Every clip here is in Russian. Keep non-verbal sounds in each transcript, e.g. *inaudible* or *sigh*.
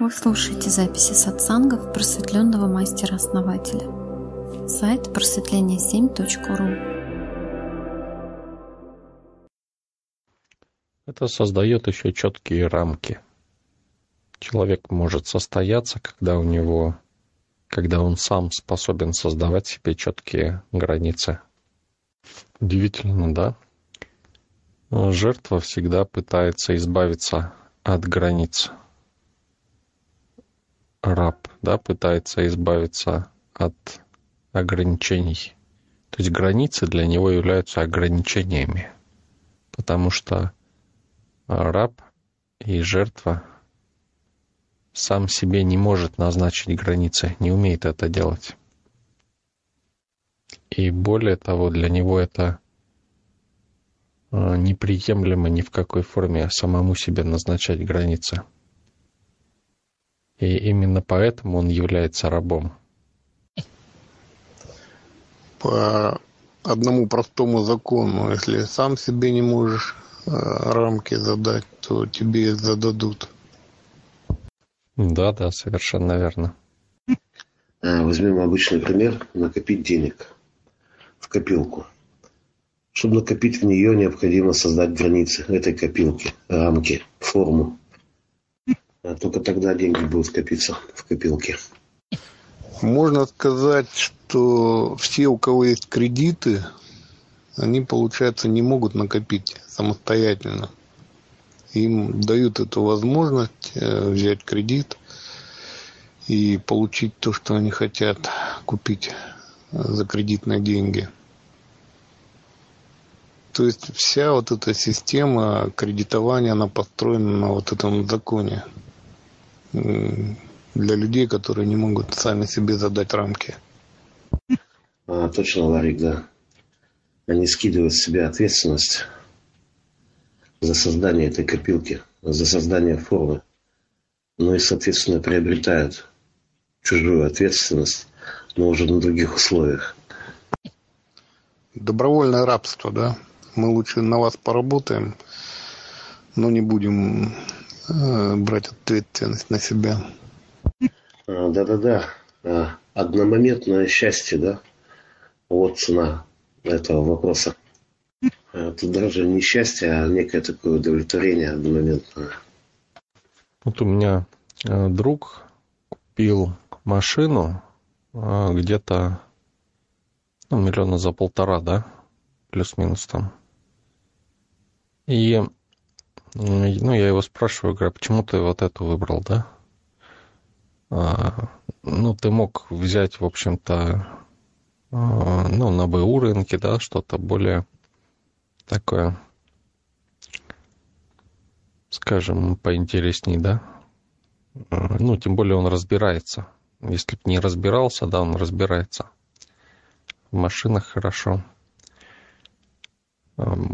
Вы слушаете записи сатсангов просветленного мастера-основателя. Сайт просветление7.ру Это создает еще четкие рамки. Человек может состояться, когда у него, когда он сам способен создавать себе четкие границы. Удивительно, да? Жертва всегда пытается избавиться от границ раб, да, пытается избавиться от ограничений. То есть границы для него являются ограничениями, потому что раб и жертва сам себе не может назначить границы, не умеет это делать. И более того, для него это неприемлемо ни в какой форме самому себе назначать границы. И именно поэтому он является рабом. По одному простому закону, если сам себе не можешь э, рамки задать, то тебе зададут. Да, да, совершенно верно. Э, возьмем обычный пример – накопить денег в копилку. Чтобы накопить в нее, необходимо создать границы этой копилки, рамки, форму. А только тогда деньги будут скопиться в копилке. Можно сказать, что все, у кого есть кредиты, они, получается, не могут накопить самостоятельно. Им дают эту возможность э, взять кредит и получить то, что они хотят купить за кредитные деньги. То есть вся вот эта система кредитования, она построена на вот этом законе для людей, которые не могут сами себе задать рамки. А, точно, Ларик, да. Они скидывают с себя ответственность за создание этой копилки, за создание формы. Ну и, соответственно, приобретают чужую ответственность, но уже на других условиях. Добровольное рабство, да? Мы лучше на вас поработаем, но не будем Э, брать ответственность на себя. А, да-да-да. А, одномоментное счастье, да? Вот цена этого вопроса. А, тут даже не счастье, а некое такое удовлетворение одномоментное. Вот у меня э, друг купил машину где-то ну, миллиона за полтора, да, плюс-минус там. И ну, я его спрашиваю, говорю, а почему ты вот эту выбрал, да? А, ну, ты мог взять, в общем-то, а, ну, на БУ рынке, да, что-то более такое, скажем, поинтересней, да? А, ну, тем более он разбирается. Если бы не разбирался, да, он разбирается. В машинах хорошо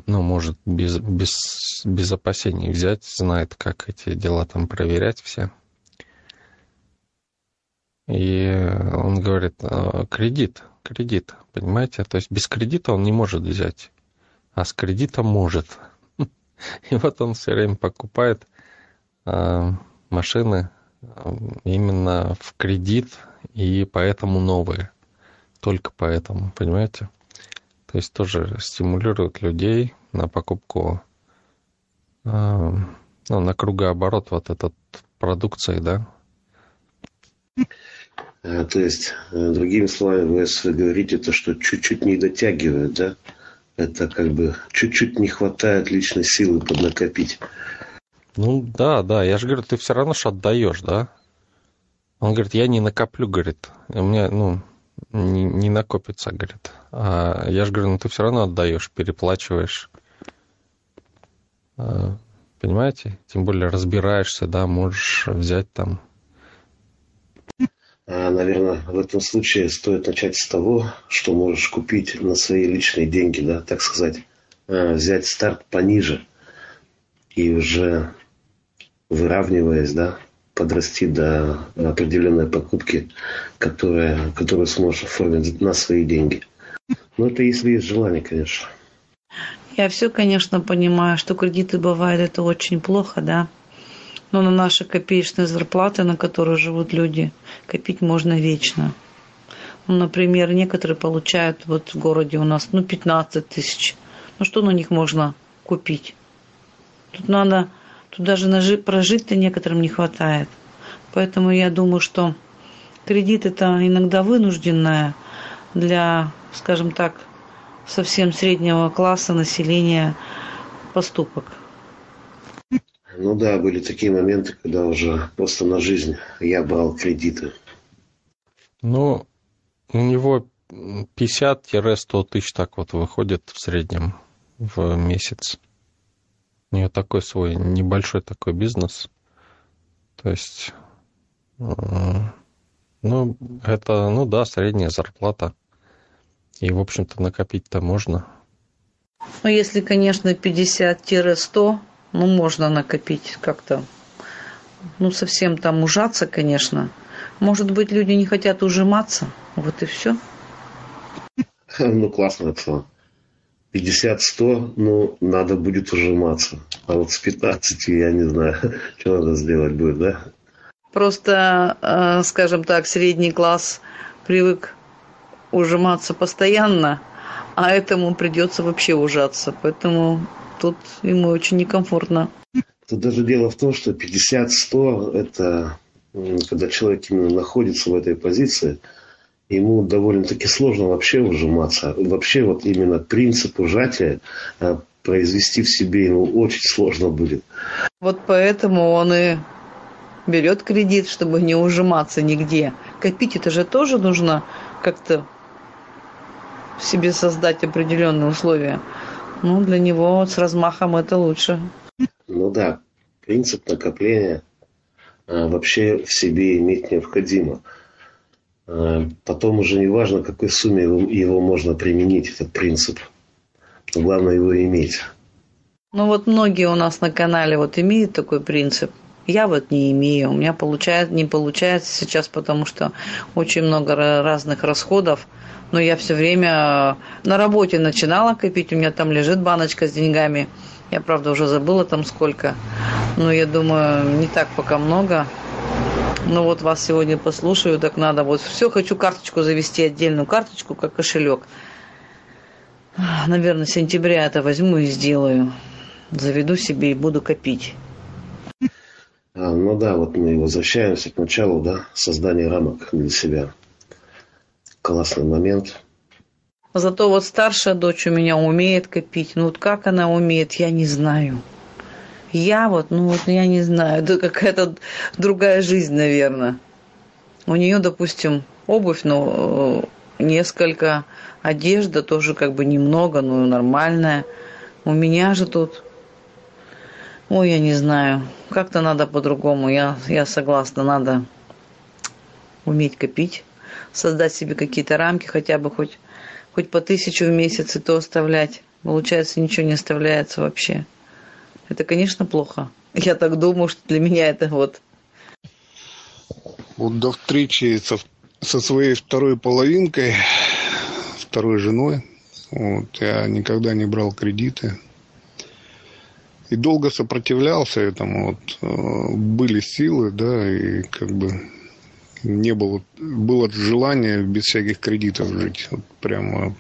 ну, может без, без, без опасений взять, знает, как эти дела там проверять все. И он говорит, «А, кредит, кредит, понимаете? То есть без кредита он не может взять, а с кредита может. *laughs* И вот он все время покупает а, машины именно в кредит, и поэтому новые. Только поэтому, понимаете? То есть тоже стимулирует людей на покупку, э, ну, на кругооборот вот этот продукции, да? А, то есть, э, другими словами, вы, вы говорите то, что чуть-чуть не дотягивают, да? Это как бы чуть-чуть не хватает личной силы поднакопить. Ну да, да, я же говорю, ты все равно что отдаешь, да? Он говорит, я не накоплю, говорит. У меня, ну, не, не накопится, говорит. А я же говорю, ну ты все равно отдаешь, переплачиваешь. А, понимаете? Тем более разбираешься, да, можешь взять там. А, наверное, в этом случае стоит начать с того, что можешь купить на свои личные деньги, да, так сказать, а, взять старт пониже и уже выравниваясь, да, подрасти до определенной покупки, которая, которую сможешь оформить на свои деньги. Но это если есть желание, конечно. Я все, конечно, понимаю, что кредиты бывают, это очень плохо, да. Но на наши копеечные зарплаты, на которые живут люди, копить можно вечно. Ну, например, некоторые получают вот в городе у нас, ну, 15 тысяч. Ну, что на них можно купить? Тут надо, тут даже прожить-то некоторым не хватает. Поэтому я думаю, что кредит это иногда вынужденная для, скажем так, совсем среднего класса населения поступок. Ну да, были такие моменты, когда уже просто на жизнь я брал кредиты. Ну, у него 50-100 тысяч так вот выходит в среднем в месяц. У нее такой свой небольшой такой бизнес. То есть, ну, это, ну да, средняя зарплата. И, в общем-то, накопить-то можно. Ну, если, конечно, 50-100, ну, можно накопить как-то. Ну, совсем там ужаться, конечно. Может быть, люди не хотят ужиматься. Вот и все. *laughs* Ну, классно это. 50-100, ну, надо будет ужиматься. А вот с 15, я не знаю, *laughs* что надо сделать будет, да? Просто, э, скажем так, средний класс привык ужиматься постоянно, а этому придется вообще ужаться. Поэтому тут ему очень некомфортно. Тут даже дело в том, что 50-100 – это когда человек именно находится в этой позиции, ему довольно-таки сложно вообще ужиматься. Вообще вот именно принцип ужатия а, произвести в себе ему очень сложно будет. Вот поэтому он и берет кредит, чтобы не ужиматься нигде. Копить это же тоже нужно как-то себе создать определенные условия. Ну, для него вот с размахом это лучше. Ну да, принцип накопления а, вообще в себе иметь необходимо. А, потом уже не важно, какой сумме его, его можно применить, этот принцип. Но главное его иметь. Ну вот многие у нас на канале вот имеют такой принцип. Я вот не имею. У меня получает, не получается сейчас, потому что очень много разных расходов. Но я все время на работе начинала копить. У меня там лежит баночка с деньгами. Я, правда, уже забыла там сколько. Но я думаю, не так пока много. Ну вот вас сегодня послушаю, так надо. Вот все, хочу карточку завести, отдельную карточку, как кошелек. Наверное, сентября это возьму и сделаю. Заведу себе и буду копить. А, ну да, вот мы возвращаемся к началу, да, создания рамок для себя. Классный момент. Зато вот старшая дочь у меня умеет копить. Ну вот как она умеет, я не знаю. Я вот, ну вот я не знаю, *laughs* это какая-то другая жизнь, наверное. У нее, допустим, обувь, ну, несколько, одежда тоже как бы немного, но нормальная. У меня же тут, ой, я не знаю, как-то надо по-другому. Я, я согласна, надо уметь копить, создать себе какие-то рамки, хотя бы хоть хоть по тысячу в месяц и то оставлять. Получается, ничего не оставляется вообще. Это, конечно, плохо. Я так думаю, что для меня это вот... Вот до встречи со, со своей второй половинкой, второй женой, вот, я никогда не брал кредиты. И долго сопротивлялся этому. Вот, э, были силы, да, и как бы не было, было желание без всяких кредитов жить. Вот прямо.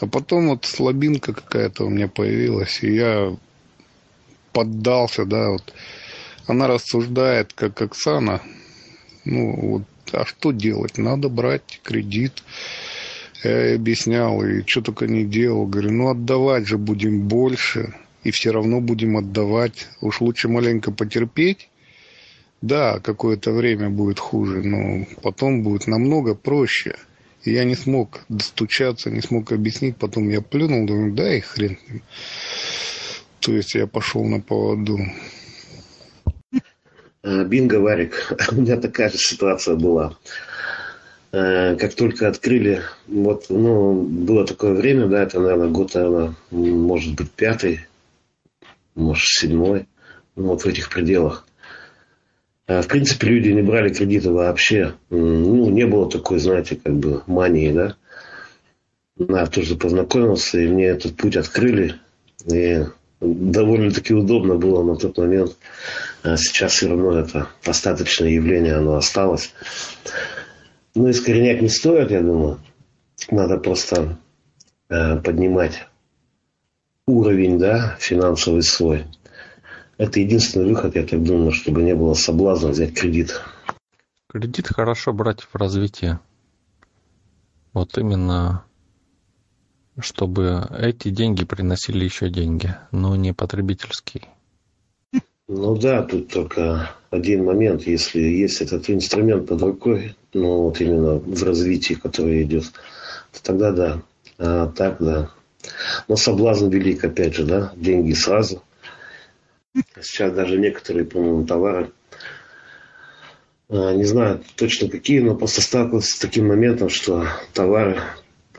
А потом вот слабинка какая-то у меня появилась, и я поддался, да, вот. Она рассуждает, как Оксана, ну, вот, а что делать? Надо брать кредит. Я ей объяснял, и что только не делал. Говорю, ну, отдавать же будем больше, и все равно будем отдавать. Уж лучше маленько потерпеть, да, какое-то время будет хуже, но потом будет намного проще. И я не смог достучаться, не смог объяснить. Потом я плюнул, думаю, да и хрен с ним. То есть я пошел на поводу. А, бинго, Варик, *laughs* у меня такая же ситуация была. А, как только открыли, вот, ну, было такое время, да, это, наверное, год, наверное, может быть, пятый, может, седьмой, ну, вот в этих пределах. А, в принципе, люди не брали кредиты вообще. Ну, не было такой, знаете, как бы мании, да. Я тоже познакомился, и мне этот путь открыли. И довольно-таки удобно было на тот момент. А сейчас все равно это остаточное явление, оно осталось. Ну, искоренять не стоит, я думаю. Надо просто э, поднимать уровень, да, финансовый свой. Это единственный выход, я так думаю, чтобы не было соблазна взять кредит. Кредит хорошо брать в развитии. Вот именно, чтобы эти деньги приносили еще деньги, но не потребительские. Ну да, тут только один момент. Если есть этот инструмент под рукой, ну вот именно в развитии, которое идет, то тогда да. А так да. Но соблазн велик, опять же, да, деньги сразу. Сейчас даже некоторые, по-моему, товары, а, не знаю точно какие, но просто сталкивался с таким моментом, что товары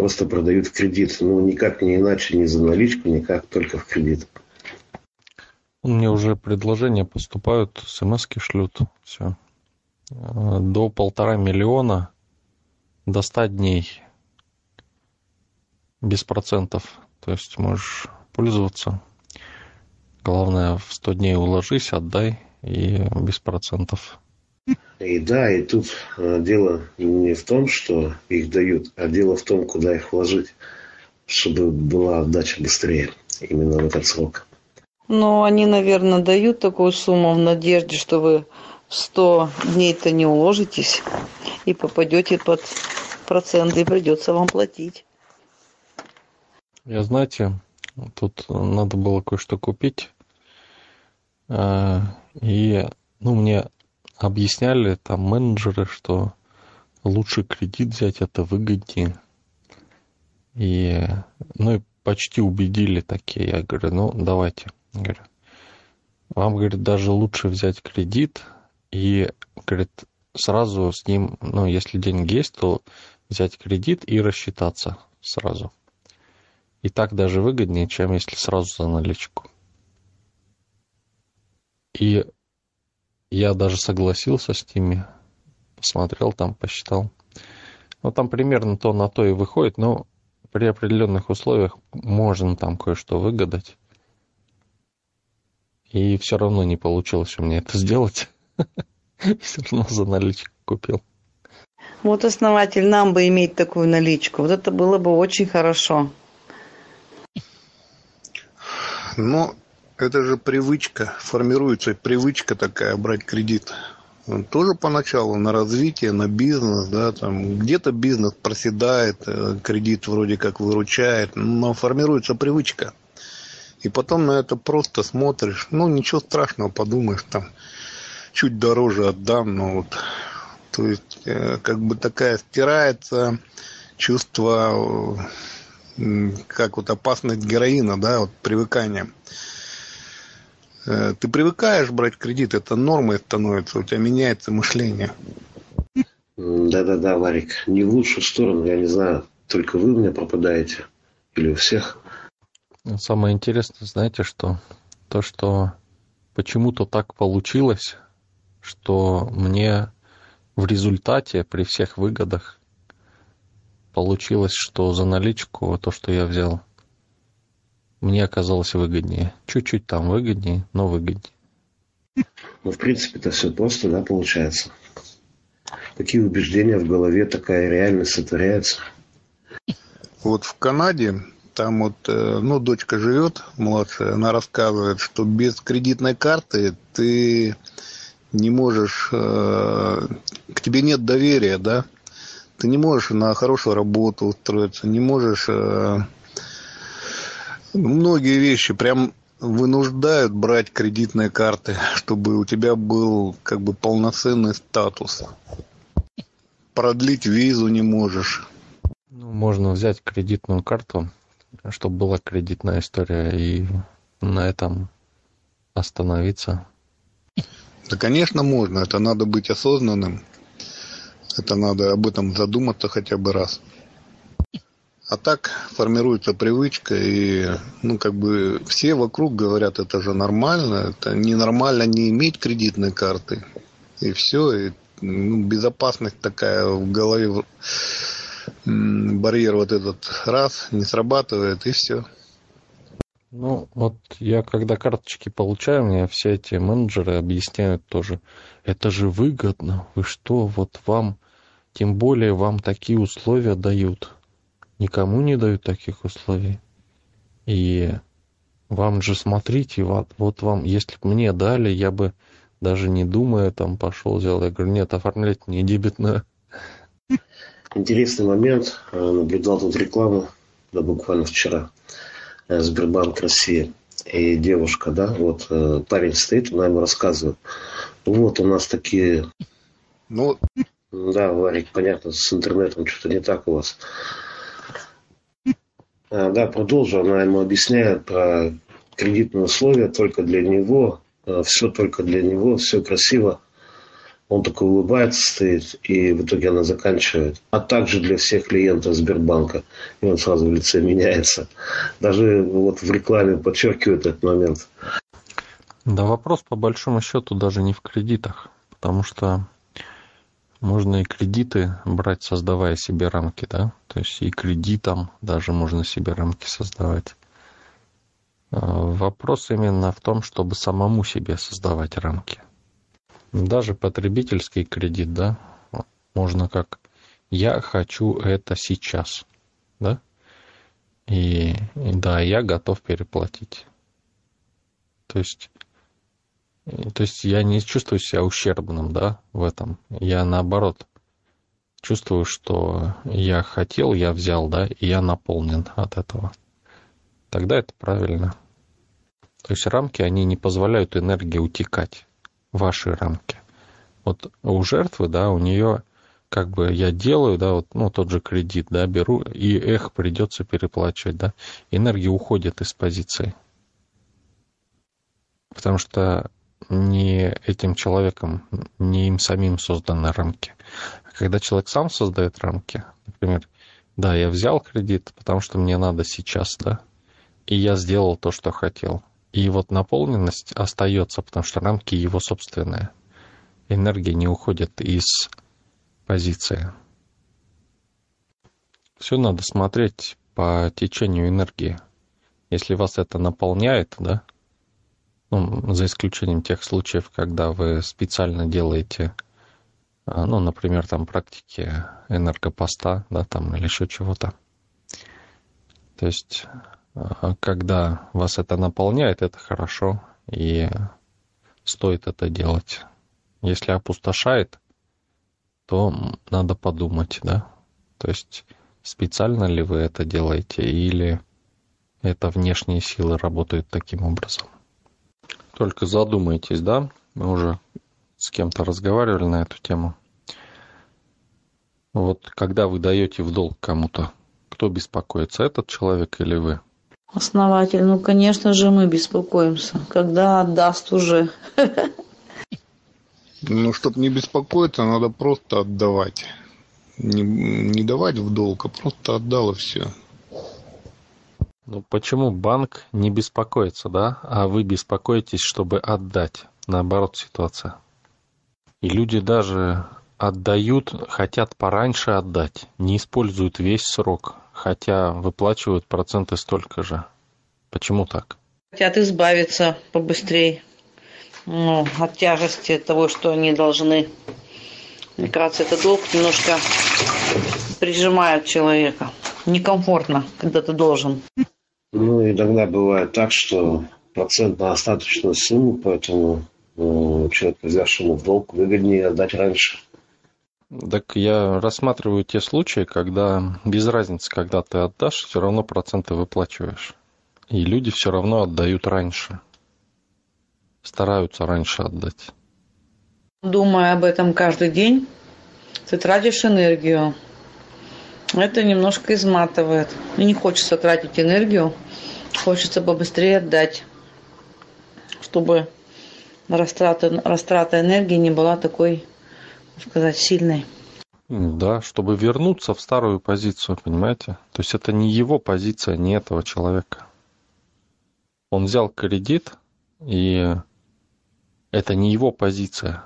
просто продают в кредит. Ну, никак не иначе, не за наличку, никак, только в кредит. Мне уже предложения поступают, смс шлют, все. До полтора миллиона, до ста дней без процентов. То есть можешь пользоваться. Главное, в сто дней уложись, отдай и без процентов. И да, и тут э, дело не в том, что их дают, а дело в том, куда их вложить, чтобы была отдача быстрее именно в этот срок. Ну, они, наверное, дают такую сумму в надежде, что вы в 100 дней-то не уложитесь и попадете под проценты, и придется вам платить. Я, знаете, тут надо было кое-что купить. А, и, ну, мне объясняли там менеджеры, что лучше кредит взять, это выгоднее. И, ну, и почти убедили такие. Я говорю, ну, давайте. Говорю, вам, говорит, даже лучше взять кредит и, говорит, сразу с ним, ну, если деньги есть, то взять кредит и рассчитаться сразу. И так даже выгоднее, чем если сразу за наличку. И я даже согласился с ними, посмотрел там, посчитал. Ну, там примерно то на то и выходит, но при определенных условиях можно там кое-что выгадать. И все равно не получилось у меня это сделать. *laughs* Все равно за наличку купил. Вот основатель нам бы иметь такую наличку. Вот это было бы очень хорошо. Ну, это же привычка, формируется привычка такая брать кредит. Тоже поначалу на развитие, на бизнес, да, там где-то бизнес проседает, э, кредит вроде как выручает, но формируется привычка. И потом на это просто смотришь. Ну, ничего страшного, подумаешь, там, чуть дороже отдам, но вот. То есть, э, как бы такая стирается чувство, э, как вот опасность героина, да, вот привыкание. Э, ты привыкаешь брать кредит, это нормой становится, у тебя меняется мышление. Да-да-да, Варик, не в лучшую сторону, я не знаю, только вы у меня пропадаете или у всех. Самое интересное, знаете что? То, что почему-то так получилось, что мне в результате при всех выгодах получилось, что за наличку то, что я взял, мне оказалось выгоднее. Чуть-чуть там выгоднее, но выгоднее. Ну, в принципе, это все просто, да, получается. Какие убеждения в голове, такая реальность сотворяется. Вот в Канаде там вот, э, ну, дочка живет, младшая, она рассказывает, что без кредитной карты ты не можешь, э, к тебе нет доверия, да, ты не можешь на хорошую работу устроиться, не можешь, э, многие вещи прям вынуждают брать кредитные карты, чтобы у тебя был как бы полноценный статус. Продлить визу не можешь. Ну, можно взять кредитную карту, чтобы была кредитная история и на этом остановиться? Да, конечно, можно. Это надо быть осознанным. Это надо об этом задуматься хотя бы раз. А так формируется привычка, и ну как бы все вокруг говорят, это же нормально, это ненормально не иметь кредитной карты. И все, и ну, безопасность такая в голове барьер вот этот раз не срабатывает, и все. Ну, вот я когда карточки получаю, мне все эти менеджеры объясняют тоже, это же выгодно, вы что, вот вам, тем более вам такие условия дают. Никому не дают таких условий. И вам же смотрите, вот, вот вам, если бы мне дали, я бы даже не думая там пошел, взял. Я говорю, нет, оформлять не дебетную. Интересный момент. Э, наблюдал тут рекламу, да, буквально вчера. Э, Сбербанк России. И девушка, да, вот э, парень стоит, она ему рассказывает. Вот у нас такие... Ну, Да, Варик, понятно, с интернетом что-то не так у вас. А, Да, продолжу. Она ему объясняет про кредитные условия только для него, все только для него, все красиво. Он такой улыбается, стоит, и в итоге она заканчивает. А также для всех клиентов Сбербанка. И он сразу в лице меняется. Даже вот в рекламе подчеркивает этот момент. Да вопрос по большому счету даже не в кредитах, потому что можно и кредиты брать, создавая себе рамки, да, то есть и кредитом даже можно себе рамки создавать. А, Вопрос именно в том, чтобы самому себе создавать рамки. Даже потребительский кредит, да, можно как «я хочу это сейчас», да, и, и да, я готов переплатить. То есть, то есть я не чувствую себя ущербным, да, в этом. Я наоборот чувствую, что я хотел, я взял, да, и я наполнен от этого. Тогда это правильно. То есть рамки, они не позволяют энергии утекать, ваши рамки. Вот у жертвы, да, у нее как бы я делаю, да, вот, ну, тот же кредит, да, беру, и эх, придется переплачивать, да. Энергия уходит из позиции. Потому что не этим человеком, не им самим созданы рамки. А когда человек сам создает рамки, например, да, я взял кредит, потому что мне надо сейчас, да, и я сделал то, что хотел. И вот наполненность остается, потому что рамки его собственные. Энергия не уходит из позиции. Все надо смотреть по течению энергии. Если вас это наполняет, да, ну, за исключением тех случаев, когда вы специально делаете, а, ну, например, там практики энергопоста, да, там или еще чего-то. То есть, а, когда вас это наполняет, это хорошо, и стоит это делать. Если опустошает, то надо подумать, да. То есть, специально ли вы это делаете, или это внешние силы работают таким образом. Только задумайтесь, да, мы уже с кем-то разговаривали на эту тему. Вот когда вы даете в долг кому-то, кто беспокоится, этот человек или вы? Основатель, ну, конечно же, мы беспокоимся. Когда отдаст уже. ну, чтобы не беспокоиться, надо просто отдавать. Не, не давать в долг, а просто отдал и все. Ну почему банк не беспокоится, да, а вы беспокоитесь, чтобы отдать? Наоборот ситуация. И люди даже отдают, хотят пораньше отдать, не используют весь срок, хотя выплачивают проценты столько же. Почему так? Хотят избавиться побыстрее ну, от тяжести того, что они должны. Мне кажется, это долг немножко прижимает человека. Некомфортно, когда ты должен. Ну, иногда бывает так, что процент на остаточную сумму, поэтому э, человеку, взявшему в долг, выгоднее отдать раньше. Так я рассматриваю те случаи, когда без разницы, когда ты отдашь, все равно проценты выплачиваешь. И люди все равно отдают раньше. Стараются раньше отдать. Думая об этом каждый день, ты тратишь энергию. Это немножко изматывает. И не хочется тратить энергию, хочется побыстрее отдать, чтобы растрата, растрата энергии не была такой, так сказать, сильной. Да, чтобы вернуться в старую позицию, понимаете? То есть это не его позиция, не этого человека. Он взял кредит, и это не его позиция.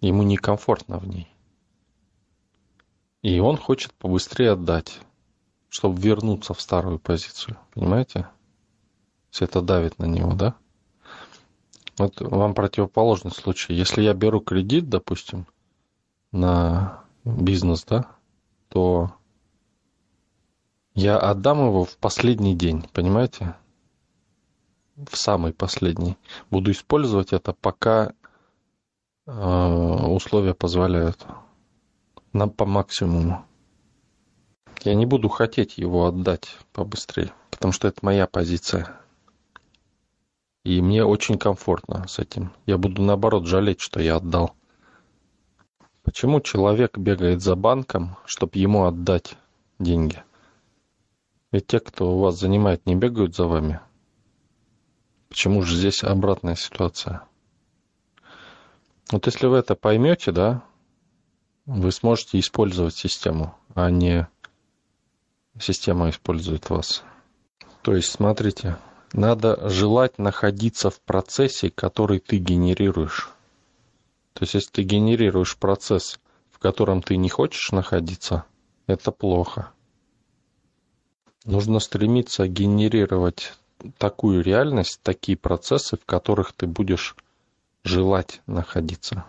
Ему некомфортно в ней. И он хочет побыстрее отдать, чтобы вернуться в старую позицию. Понимаете? Все это давит на него, да? Вот вам противоположный случай. Если я беру кредит, допустим, на бизнес, да, то я отдам его в последний день, понимаете? В самый последний. Буду использовать это, пока э, условия позволяют. На, по максимуму. Я не буду хотеть его отдать побыстрее, потому что это моя позиция. И мне очень комфортно с этим. Я буду наоборот жалеть, что я отдал. Почему человек бегает за банком, чтобы ему отдать деньги? Ведь те, кто у вас занимает, не бегают за вами. Почему же здесь обратная ситуация? Вот если вы это поймете, да, вы сможете использовать систему, а не система использует вас. То есть, смотрите, надо желать находиться в процессе, который ты генерируешь. То есть, если ты генерируешь процесс, в котором ты не хочешь находиться, это плохо. Нужно стремиться генерировать такую реальность, такие процессы, в которых ты будешь желать находиться.